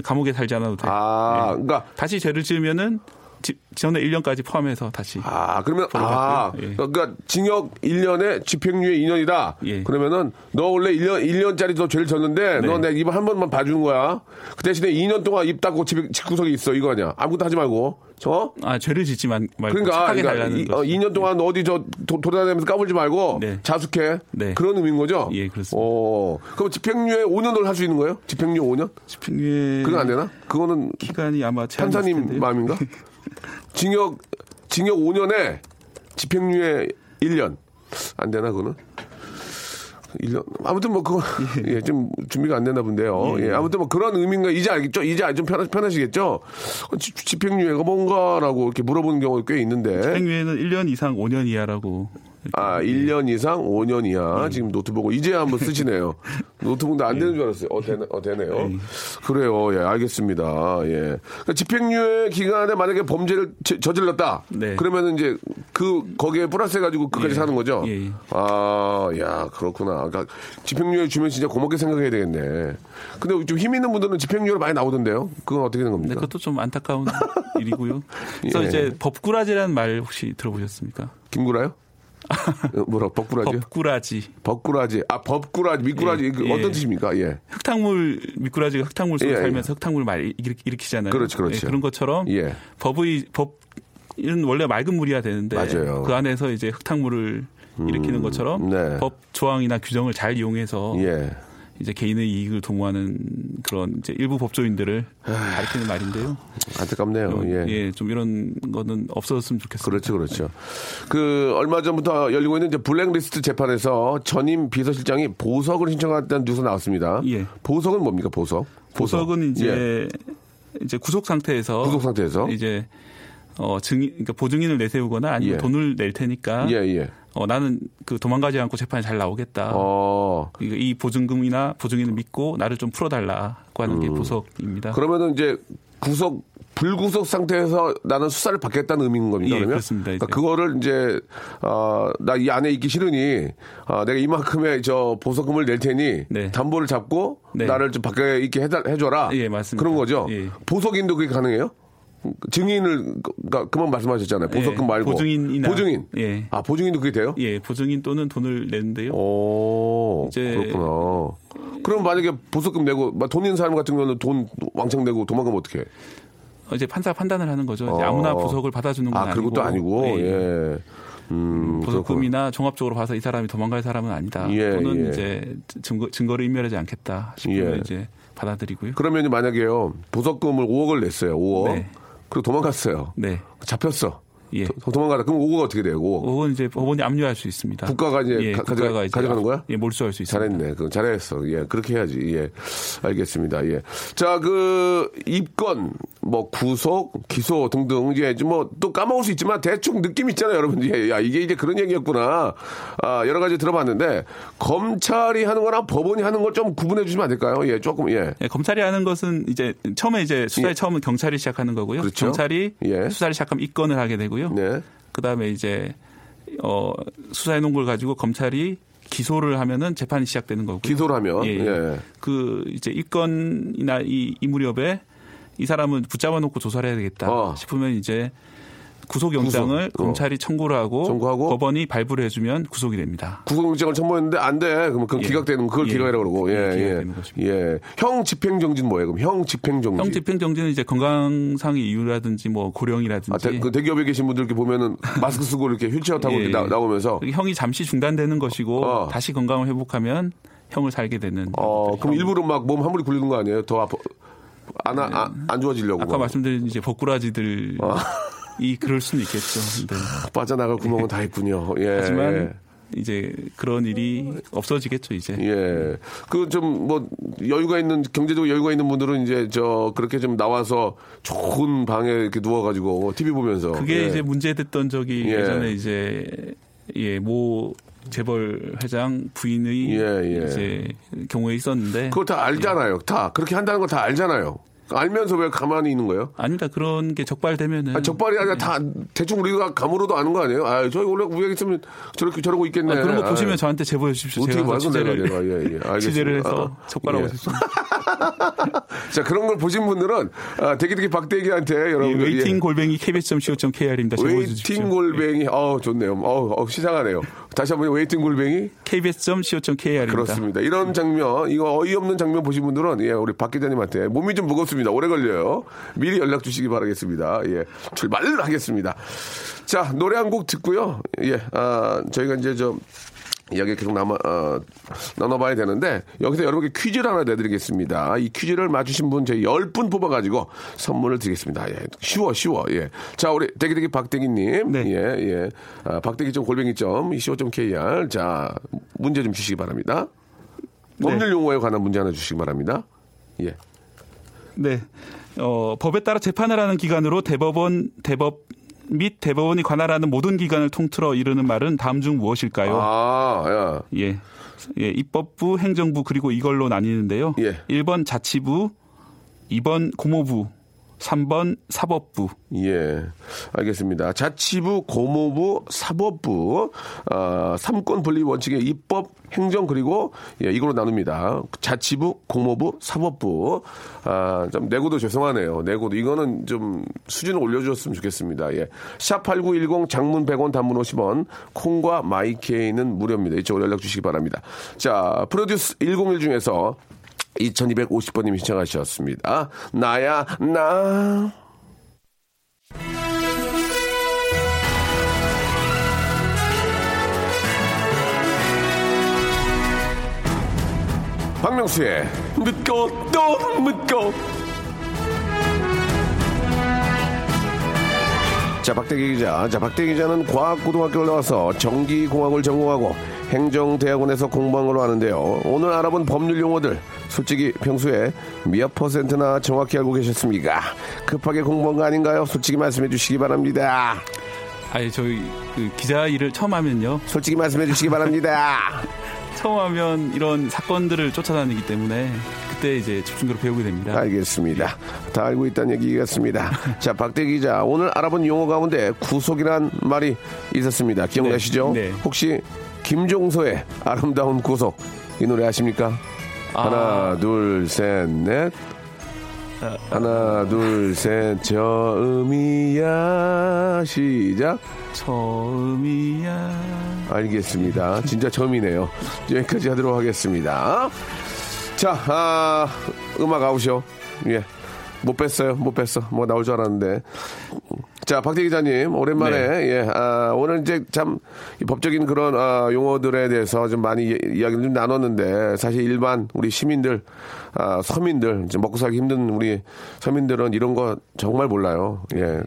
감옥에 살지 않아도 돼. 아, 예. 그러니까 다시 죄를 지으면은 지, 전에 1년까지 포함해서 다시. 아, 그러면 아, 예. 그러니까 징역 1년에 집행유예 2년이다. 예. 그러면은 너 원래 1년 1년짜리 너 죄를 졌는데 네. 너 내가 입 한 번만 봐주는 거야. 그 대신에 2년 동안 입 닫고 집 집구석에 있어 이거 아니야. 아무것도 하지 말고. 어? 아, 죄를 짓지 만- 말고 그러니까, 그러니까 이. 어, 2년 동안 어디 저 도, 돌아다니면서 까불지 말고 네. 자숙해. 네. 그런 의미인 거죠? 예, 그렇습니다. 어, 그럼 집행유예 5년을 할 수 있는 거예요? 집행유예 5년? 집행유예 그건 안 되나? 그거는 기간이 아마 있을 판사님. 마음인가? 징역 징역 5년에 집행유예 1년 안 되나 그거는? 1년 아무튼 뭐 그거 예, 좀 준비가 안 되나 본데요. 예, 아무튼 뭐 그런 의미인가 이제 알겠죠? 이제 좀 편하, 편하시겠죠? 어, 지- 집행유예가 뭔가라고 이렇게 물어보는 경우가 꽤 있는데. 집행유예는 1년 이상 5년 이하라고. 아, 1년 이상 5년 이하. 지금 노트북을 이제야 한번 쓰시네요. 노트북도 안 되는 줄 알았어요. 어, 되네, 어, 되네요. 그래요. 예, 알겠습니다. 예. 그러니까 집행유예 기간에 만약에 범죄를 저- 저질렀다. 네. 그러면은 이제 그, 거기에 플러스 해가지고 끝까지 예. 사는 거죠. 예, 예. 아, 야, 그렇구나. 그러니까 집행유예 주면 진짜 고맙게 생각해야 되겠네. 근데 좀 힘 있는 분들은 집행유예로 많이 나오던데요. 그건 어떻게 된 네, 겁니까? 그것도 좀 안타까운 일이고요. 그래서 예. 이제 법꾸라지라는 말 혹시 들어보셨습니까? 김구라요? 어, 뭐라, 법구라지요? 법꾸라지. 법꾸라지. 아, 법꾸라지, 미꾸라지. 예, 그 예. 어떤 뜻입니까? 예. 흙탕물 미꾸라지가 흙탕물 속에 예, 예. 살면서 흙탕물 말 일으키- 일으키잖아요. 그렇죠, 그렇죠. 예, 그런 것처럼 예. 법의 법은 원래 맑은 물이야 되는데 맞아요. 그 안에서 이제 흙탕물을 일으키는 것처럼 네. 법 조항이나 규정을 잘 이용해서 예. 이제 개인의 이익을 도모하는 그런 이제 일부 법조인들을 가리키는 말인데요. 안타깝네요. 좀, 예. 예, 좀 이런 거는 없어졌으면 좋겠습니다. 그렇죠, 그렇죠. 그 얼마 전부터 열리고 있는 이제 블랙리스트 재판에서 전임 비서실장이 보석을 신청했다는 뉴스 나왔습니다. 예. 보석은 뭡니까, 보석? 보석 은 이제 예. 이제 구속 상태에서 구속 상태에서 이제 어 증인 그러니까 보증인을 내세우거나 아니면 예. 돈을 낼 테니까 예, 예. 어 나는 그 도망가지 않고 재판이 잘 나오겠다. 어. 이- 이 보증금이나 보증인을 믿고 나를 좀 풀어달라고 하는 게 보석입니다. 음. 그러면은 이제 구속 불구속 상태에서 나는 수사를 받겠다는 의미인 겁니다. 예, 그러면. 그러니까 그거를 이제 어 나 이 안에 있기 싫으니 어, 내가 이만큼의 저 보석금을 낼 테니 네. 담보를 잡고 네. 나를 좀 밖에 있게 해달, 해줘라. 예, 맞습니다. 그런 거죠. 예. 보석인도 그게 가능해요? 증인을 그러니까 그만 말씀하셨잖아요. 보석금 예, 말고 보증인이나 보증인. 예. 아 보증인도 그게 돼요? 예, 보증인 또는 돈을 내는데요. 오, 이제- 그렇구나. 그럼 만약에 보석금 내고 막돈 있는 사람 같은 경우는 돈 왕창 내고 도망가면 어떻게? 해? 어, 이제 판사 판단을 하는 거죠. 어. 아무나 보석을 받아주는 건 아, 아니고. 그것도 아니고, 예. 예. 음, 보석금이나 종합적으로 봐서 이 사람이 도망갈 사람은 아니다. 예, 또는 예. 이제 증거, 증거를 인멸하지 않겠다 싶으면 예. 이제 받아들이고요. 그러면 만약에요, 보석금을 5억을 냈어요, 5억. 네. 그리고 도망갔어요. 네. 잡혔어. 예. 도, 도망가다. 그럼 5억 어떻게 5억? 그건 이제 법원이 압류할 수 있습니다. 국가가 이제 예, 가, 국가가 이제 가져가는 거야? 예, 몰수할 수 있습니다. 잘했네. 그 잘했어. 예, 그렇게 해야지. 예, 알겠습니다. 예, 자, 그 입건, 뭐 구속, 기소 등등 이제 뭐 또 까먹을 수 있지만 대충 느낌 있잖아요, 여러분. 예, 야 이게 이제 그런 얘기였구나. 아, 여러 가지 들어봤는데 검찰이 하는 거랑 법원이 하는 걸 좀 구분해 주시면 안 될까요? 예, 조금 예. 예, 검찰이 하는 것은 이제 처음에 이제 수사의 예. 처음은 경찰이 시작하는 거고요. 그렇죠. 경찰이 예. 수사를 시작하면 입건을 하게 되고 요. 네. 그다음에 이제 어 수사해 놓은 걸 가지고 검찰이 기소를 하면은 재판이 시작되는 거고요. 기소를 하면 예, 예. 예. 그 이제 입건이나 이, 이 무렵에 이 사람은 붙잡아 놓고 조사를 해야 되겠다 어. 싶으면 이제 구속영장을 구속, 어. 검찰이 청구를 하고, 청구하고? 법원이 발부를 해주면 구속이 됩니다. 구속영장을 청구했는데 안 돼. 그러면 그건 예. 기각되는 그걸 예. 기각이라고 그러고. 예, 예, 예. 예. 형 집행정지는 뭐예요? 그럼 형 집행정지. 형 집행정지는 이제 건강상의 이유라든지 뭐 고령이라든지 아, 대, 그 대기업에 계신 분들 이렇게 보면은 마스크 쓰고 이렇게 휠체어 타고 예. 이렇게 나, 나오면서 형이 잠시 중단되는 것이고 어. 다시 건강을 회복하면 형을 살게 되는. 어, 그럼 형. 일부러 막몸한 무리 굴리는 거 아니에요? 더 아파 안, 아, 안 좋아지려고. 아까 말씀드린 이제 벗꾸라지들 이 그럴 수는 있겠죠. 근데 빠져나갈 구멍은 다 있군요. 예. 하지만 이제 그런 일이 없어지겠죠 이제. 예. 그 좀 뭐 여유가 있는 경제적으로 여유가 있는 분들은 이제 저 그렇게 좀 나와서 좋은 방에 이렇게 누워가지고 TV 보면서 그게 예. 이제 문제됐던 적이 예. 예. 전에 이제 예모 재벌 회장 부인의 예, 예. 이제 경우에 있었는데 그거 다 알잖아요. 다 그렇게 한다는 거다 알잖아요. 알면서 왜 가만히 있는 거예요? 아닙니다. 그런 게 적발되면은 아니, 적발이 아니라 다 대충 우리가 감으로도 아는 거 아니에요? 아, 저희 원래 우리 있으면 저렇게 저러고 있겠네. 아, 그런 거 아, 보시면 저한테 제보해 주십시오. 어떻게 제가 봐요? 가서 내가, 내가, 예, 예. 알겠습니다. 취재를 해서 아, 적발하고 예. 싶습니다. 자, 그런 걸 보신 분들은 아, 대기대기 박대기한테 이 여러분 waiting 골뱅이 kbs.co.kr입니다. waiting 골뱅이 어 좋네요. 어, 어 시장하네요. 다시 한번 waiting 골뱅이 kbs.co.kr입니다. 그렇습니다. 이런 장면, 이거 어이없는 장면 보신 분들은, 예, 우리 박 기자님한테 몸이 좀 무겁습니다. 오래 걸려요. 미리 연락 주시기 바라겠습니다. 예, 출발하겠습니다. 자, 노래 한 곡 듣고요. 예, 아, 저희가 이제 좀, 이야기 계속 남아, 어, 나눠봐야 되는데, 여기서 여러분께 퀴즈를 하나 내드리겠습니다. 이 퀴즈를 맞추신 분 저희 10분 뽑아가지고 선물을 드리겠습니다. 예, 쉬워, 쉬워, 예. 자, 우리 대기대기 박대기님. 네. 예, 예. 아, 박대기.점 골뱅이.점, co.kr. 자, 문제 좀 주시기 바랍니다. 법률 용어에 관한 문제 하나 주시기 바랍니다. 예. 네. 어, 법에 따라 재판을 하는 기관으로 대법원, 대법 및 대법원이 관할하는 모든 기관을 통틀어 이르는 말은 다음 중 무엇일까요? 아, 야. 예. 예, 입법부, 행정부 그리고 이걸로 나뉘는데요. 예. 1번 자치부, 2번 고모부, 3번 사법부. 예. 알겠습니다. 자치부, 고모부, 사법부, 어, 삼권 분리 원칙의 입법, 행정, 그리고, 예, 이걸로 나눕니다. 자치부, 고모부, 사법부. 아, 좀 내고도 죄송하네요. 내고도. 이거는 좀 수준을 올려주셨으면 좋겠습니다. 예. 샵8910 장문 100원 단문 50원, 콩과 마이케이는 무료입니다. 이쪽으로 연락 주시기 바랍니다. 자, 프로듀스 101 중에서 2250번님이 신청하셨습니다. 나야, 나. 박명수의 묻고 또 묻고 자 박대기 기자 자 박대기 기자는 과학고등학교를 나와서 전기공학을 전공하고 행정대학원에서 공부한 걸로 아는데요 오늘 알아본 법률 용어들 솔직히 평소에 몇 퍼센트나 정확히 알고 계셨습니까 급하게 공부한 거 아닌가요 솔직히 말씀해 주시기 바랍니다 아니, 저희 그 기자 일을 처음 하면요. 솔직히 말씀해 주시기 바랍니다 처음 하면 이런 사건들을 쫓아다니기 때문에 그때 이제 집중적으로 배우게 됩니다. 알겠습니다. 다 알고 있다는 얘기 같습니다. 자, 박대기 기자, 오늘 알아본 용어 가운데 구속이란 말이 있었습니다. 기억나시죠? 네, 네. 혹시 김종서의 아름다운 구속 이 노래 아십니까? 아. 하나, 둘, 셋, 넷. 하나, 둘, 셋, 처음이야. 시작. 처음이야. 알겠습니다. 진짜 처음이네요. 여기까지 하도록 하겠습니다. 자, 아, 음악 아우쇼. 예. 못 뺐어요. 못 뺐어. 뭐 나올 줄 알았는데. 자, 박대 기자님, 오랜만에, 예, 아, 오늘 이제 참, 이 법적인 그런, 아, 용어들에 대해서 좀 많이 이- 이야기를 좀 나눴는데, 사실 일반 우리 시민들, 아, 서민들, 이제 먹고 살기 힘든 우리 서민들은 이런 거 정말 몰라요. 예.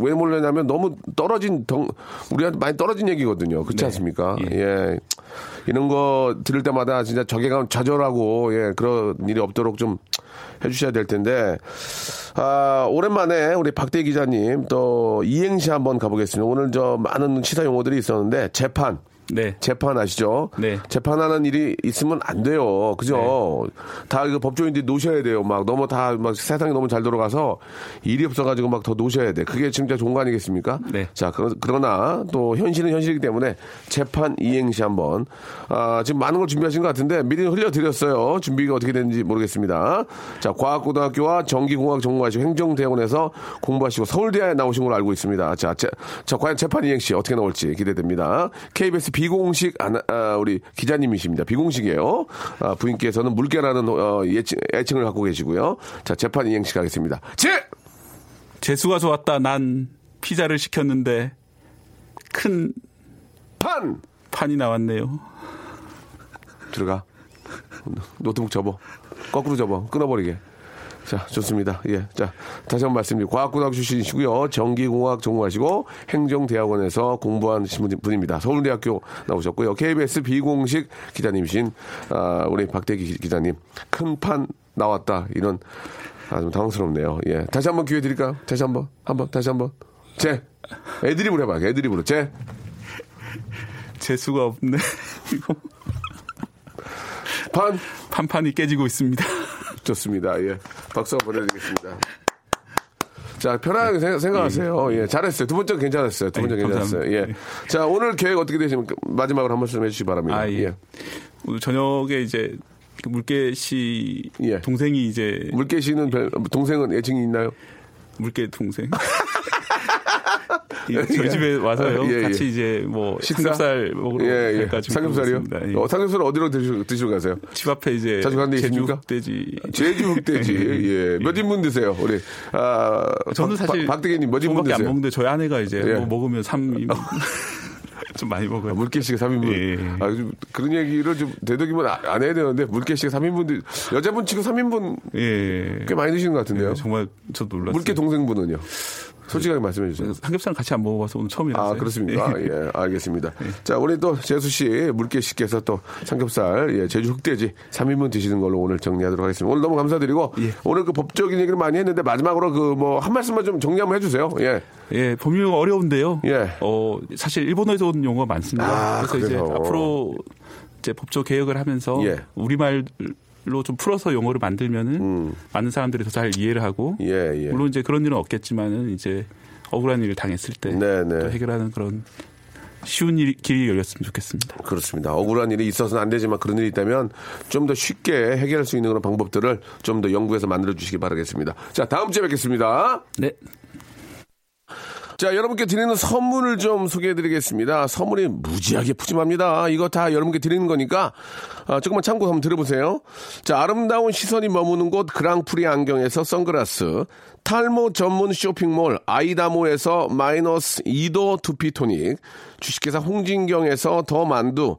왜 몰라냐면 너무 떨어진, 덩, 우리한테 많이 떨어진 얘기거든요. 그렇지 네. 않습니까? 예. 예. 이런 거 들을 때마다 진짜 적개감 좌절하고, 예, 그런 일이 없도록 좀 해주셔야 될 텐데, 아, 오랜만에 우리 박대 기자님 또 이행시 한번 가보겠습니다. 오늘 저 많은 시사 용어들이 있었는데, 재판, 네. 재판 아시죠? 네. 재판하는 일이 있으면 안 돼요. 그죠? 다 이거 법조인들이 노셔야 돼요. 막 너무 다 막 세상이 너무 잘 돌아가서 일이 없어가지고 막 더 노셔야 돼. 그게 진짜 좋은 거 아니겠습니까? 네. 자, 그러, 그러나 또 현실은 현실이기 때문에 재판 이행시 한번 아, 지금 많은 걸 준비하신 것 같은데 미리 흘려드렸어요. 준비가 어떻게 되는지 모르겠습니다. 자, 과학고등학교와 전기공학 전공하시고 행정대학원에서 공부하시고 서울대에 나오신 걸로 알고 있습니다. 자, 제, 자 과연 재판 이행시 어떻게 나올지 기대됩니다. KBS 비공식 아나- 아, 우리 기자님이십니다. 비공식이에요. 아, 부인께서는 물개라는 어, 예칭, 애칭을 갖고 계시고요. 자, 재판 이행시 가겠습니다. 제! 재수가 좋았다. 난 피자를 시켰는데 큰 판! 판이 나왔네요. 들어가. 노트북 접어. 거꾸로 접어. 끊어버리게. 자, 좋습니다. 예. 자, 다시 한 번 말씀드립니다. 과학고등학교 출신이시고요. 전기공학 전공하시고 행정대학원에서 공부하신 분- 분입니다. 서울대학교 나오셨고요. KBS 비공식 기자님이신, 아, 우리 박대기 기- 기자님. 큰 판 나왔다. 이런, 아, 좀 당황스럽네요. 예. 다시 한번 기회 드릴까요? 다시 한 번. 한 번, 다시 한 번. 제. 애드립으로 해봐. 애드립으로. 제. 재수가 없네. 이거 판. 판판이 깨지고 있습니다. 좋습니다. 예. 박수 한번 보내드리겠습니다. 자, 편하게 생- 생각하세요. 예, 잘했어요. 두 번째 괜찮았어요. 두 번째 네, 괜찮았어요. 예. 감사합니다. 자, 오늘 계획 어떻게 되십니까? 마지막으로 한 말씀 해주시기 바랍니다. 아, 예. 오늘 저녁에 이제 그 물개 씨 예. 동생이 이제 물개 씨는 별- 동생은 애칭이 있나요? 물개 동생. 이 저희 집에 와서요. 예, 예. 같이 이제 뭐 식사? 삼겹살 먹으러 예, 예. 갈까 삼겹살이요? 예. 어, 삼겹살은 어디로 드시러, 드시러 가세요? 집 앞에 이제 자주 가는 데 제주 있습니까? 흑돼지. 제주 흑돼지. 예. 몇 인분 드세요? 우리, 아, 저는 박- 사실 박- 박대기님 몇 인분 저밖에 안 드세요? 먹는데 저희 아내가 이제 예. 뭐 먹으면 3인 좀 많이 먹어요. 물개 씨가 3인분. 예, 예. 아, 좀 그런 얘기를 좀 되도록이면 아- 안 해야 되는데, 물개 씨가 3인분, 여자분 치고 3인분 예. 꽤 많이 드시는 것 같은데요. 예, 정말 저 놀랐어요. 물개 동생분은요? 솔직하게 말씀해 주세요. 삼겹살은 같이 안 먹어봐서 오늘 처음이라서요. 아, 그렇습니까? 예, 알겠습니다. 자, 우리 또 재수 씨, 물개 씨께서 또 삼겹살, 예, 제주 흑돼지 3인분 드시는 걸로 오늘 정리하도록 하겠습니다. 오늘 너무 감사드리고, 예. 오늘 그 법적인 얘기를 많이 했는데, 마지막으로 그 뭐, 한 말씀만 좀 정리 한번 해주세요. 예. 예, 법률 어려운데요. 예. 어, 사실 일본어에서 온 용어가 많습니다. 아, 그래서 이제 그래서. 앞으로 이제 법조 개혁을 하면서 예. 우리말 로좀 풀어서 용어를 만들면은 많은 사람들이 더 잘 이해를 하고 음. 예, 예. 물론 이제 그런 일은 없겠지만은 이제 억울한 일을 당했을 때 네, 네. 또 해결하는 그런 쉬운 일, 길이 열렸으면 좋겠습니다. 그렇습니다. 억울한 일이 있어서는 안 되지만 그런 일이 있다면 좀 더 쉽게 해결할 수 있는 그런 방법들을 좀 더 연구해서 만들어 주시기 바라겠습니다. 자, 다음 주에 뵙겠습니다. 네. 자, 여러분께 드리는 선물을 좀 소개해 드리겠습니다. 선물이 무지하게 푸짐합니다. 이거 다 여러분께 드리는 거니까, 아, 조금만 참고 한번 들어보세요. 자, 아름다운 시선이 머무는 곳 그랑프리 안경에서 선글라스, 탈모 전문 쇼핑몰 아이다모에서 마이너스 2도 두피토닉, 주식회사 홍진경에서 더 만두,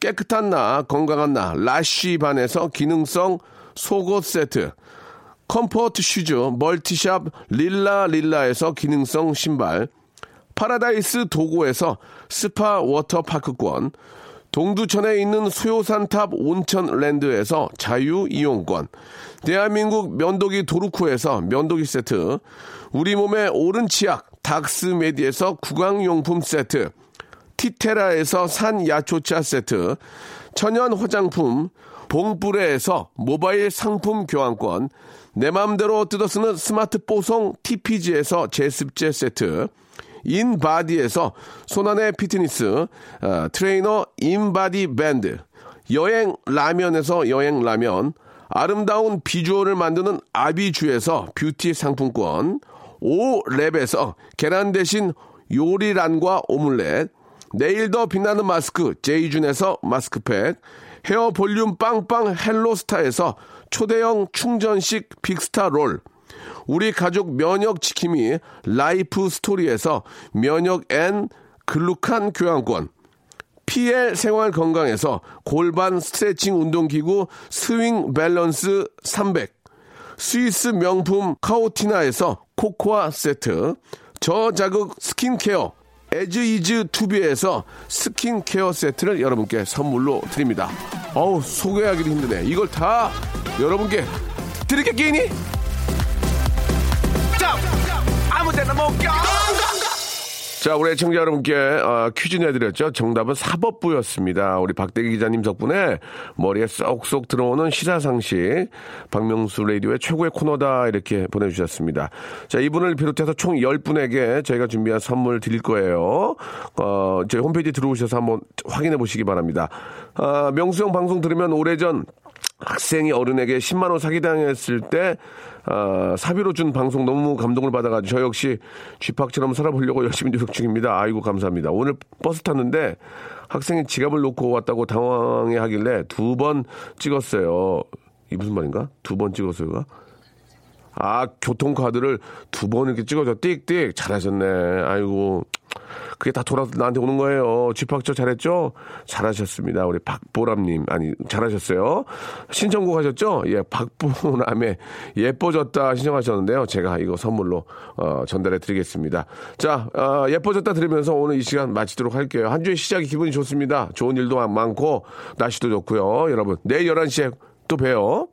깨끗한 나 건강한 나 라쉬 반에서 기능성 속옷 세트, comfort shoes multi shop 릴라 릴라에서 기능성 신발, 파라다이스 도고에서 스파 워터파크권, 동두천에 있는 수요산탑 온천랜드에서 자유이용권, 대한민국 면도기 도루쿠에서 면도기 세트, 우리 몸의 오른 치약 닥스메디에서 구강용품 세트, 티테라에서 산 야초차 세트, 천연 화장품 봉뿌레에서 모바일 상품 교환권, 내 맘대로 뜯어쓰는 스마트 뽀송 TPG에서 제습제 세트, 인바디에서 손안의 피트니스 어, 트레이너 인바디 밴드, 여행 라면에서 여행 라면, 아름다운 비주얼을 만드는 아비주에서 뷰티 상품권, 오랩에서 계란 대신 요리란과 오믈렛, 내일 더 빛나는 마스크 제이준에서 마스크팩, 헤어 볼륨 빵빵 헬로스타에서 초대형 충전식 빅스타 롤, 우리 가족 면역 지킴이 라이프 스토리에서 면역 앤 글루칸 교환권, PL 생활 건강에서 골반 스트레칭 운동기구 스윙 밸런스 300, 스위스 명품 카오티나에서 코코아 세트, 저자극 스킨케어 에즈이즈 투비에서 스킨케어 세트를 여러분께 선물로 드립니다. 어우 소개하기도 힘드네. 이걸 다 여러분께 드릴게 끼니? 아무 데나 못 가. 자, 우리 애청자 여러분께 어, 퀴즈 내드렸죠. 정답은 사법부였습니다. 우리 박대기 기자님 덕분에 머리에 쏙쏙 들어오는 시사상식 박명수 라디오의 최고의 코너다 이렇게 보내주셨습니다. 자, 이분을 비롯해서 총 10분에게 저희가 준비한 선물 드릴 거예요. 어, 저희 홈페이지 들어오셔서 한번 확인해 보시기 바랍니다. 아, 명수 형 방송 들으면 오래전 학생이 어른에게 10만 원 사기당했을 때 아, 사비로 준 방송 너무 감동을 받아가지고 저 역시 쥐팍처럼 살아보려고 열심히 노력 중입니다. 아이고 감사합니다. 오늘 버스 탔는데 학생이 지갑을 놓고 왔다고 당황해 하길래 두 번 찍었어요. 이 무슨 말인가? 두 번 찍었어요가? 아 교통카드를 두 번 이렇게 찍어줘 띡띡 잘하셨네. 아이고 그게 다 돌아서 나한테 오는 거예요. 쥐팍저 잘했죠? 잘하셨습니다. 우리 박보람님. 아니, 잘하셨어요. 신청곡 하셨죠? 예, 박보람의 예뻐졌다 신청하셨는데요. 제가 이거 선물로, 어, 전달해 드리겠습니다. 자, 어, 예뻐졌다 들으면서 오늘 이 시간 마치도록 할게요. 한 주의 시작이 기분이 좋습니다. 좋은 일도 많고, 날씨도 좋고요. 여러분, 내일 11시에 또 봬요.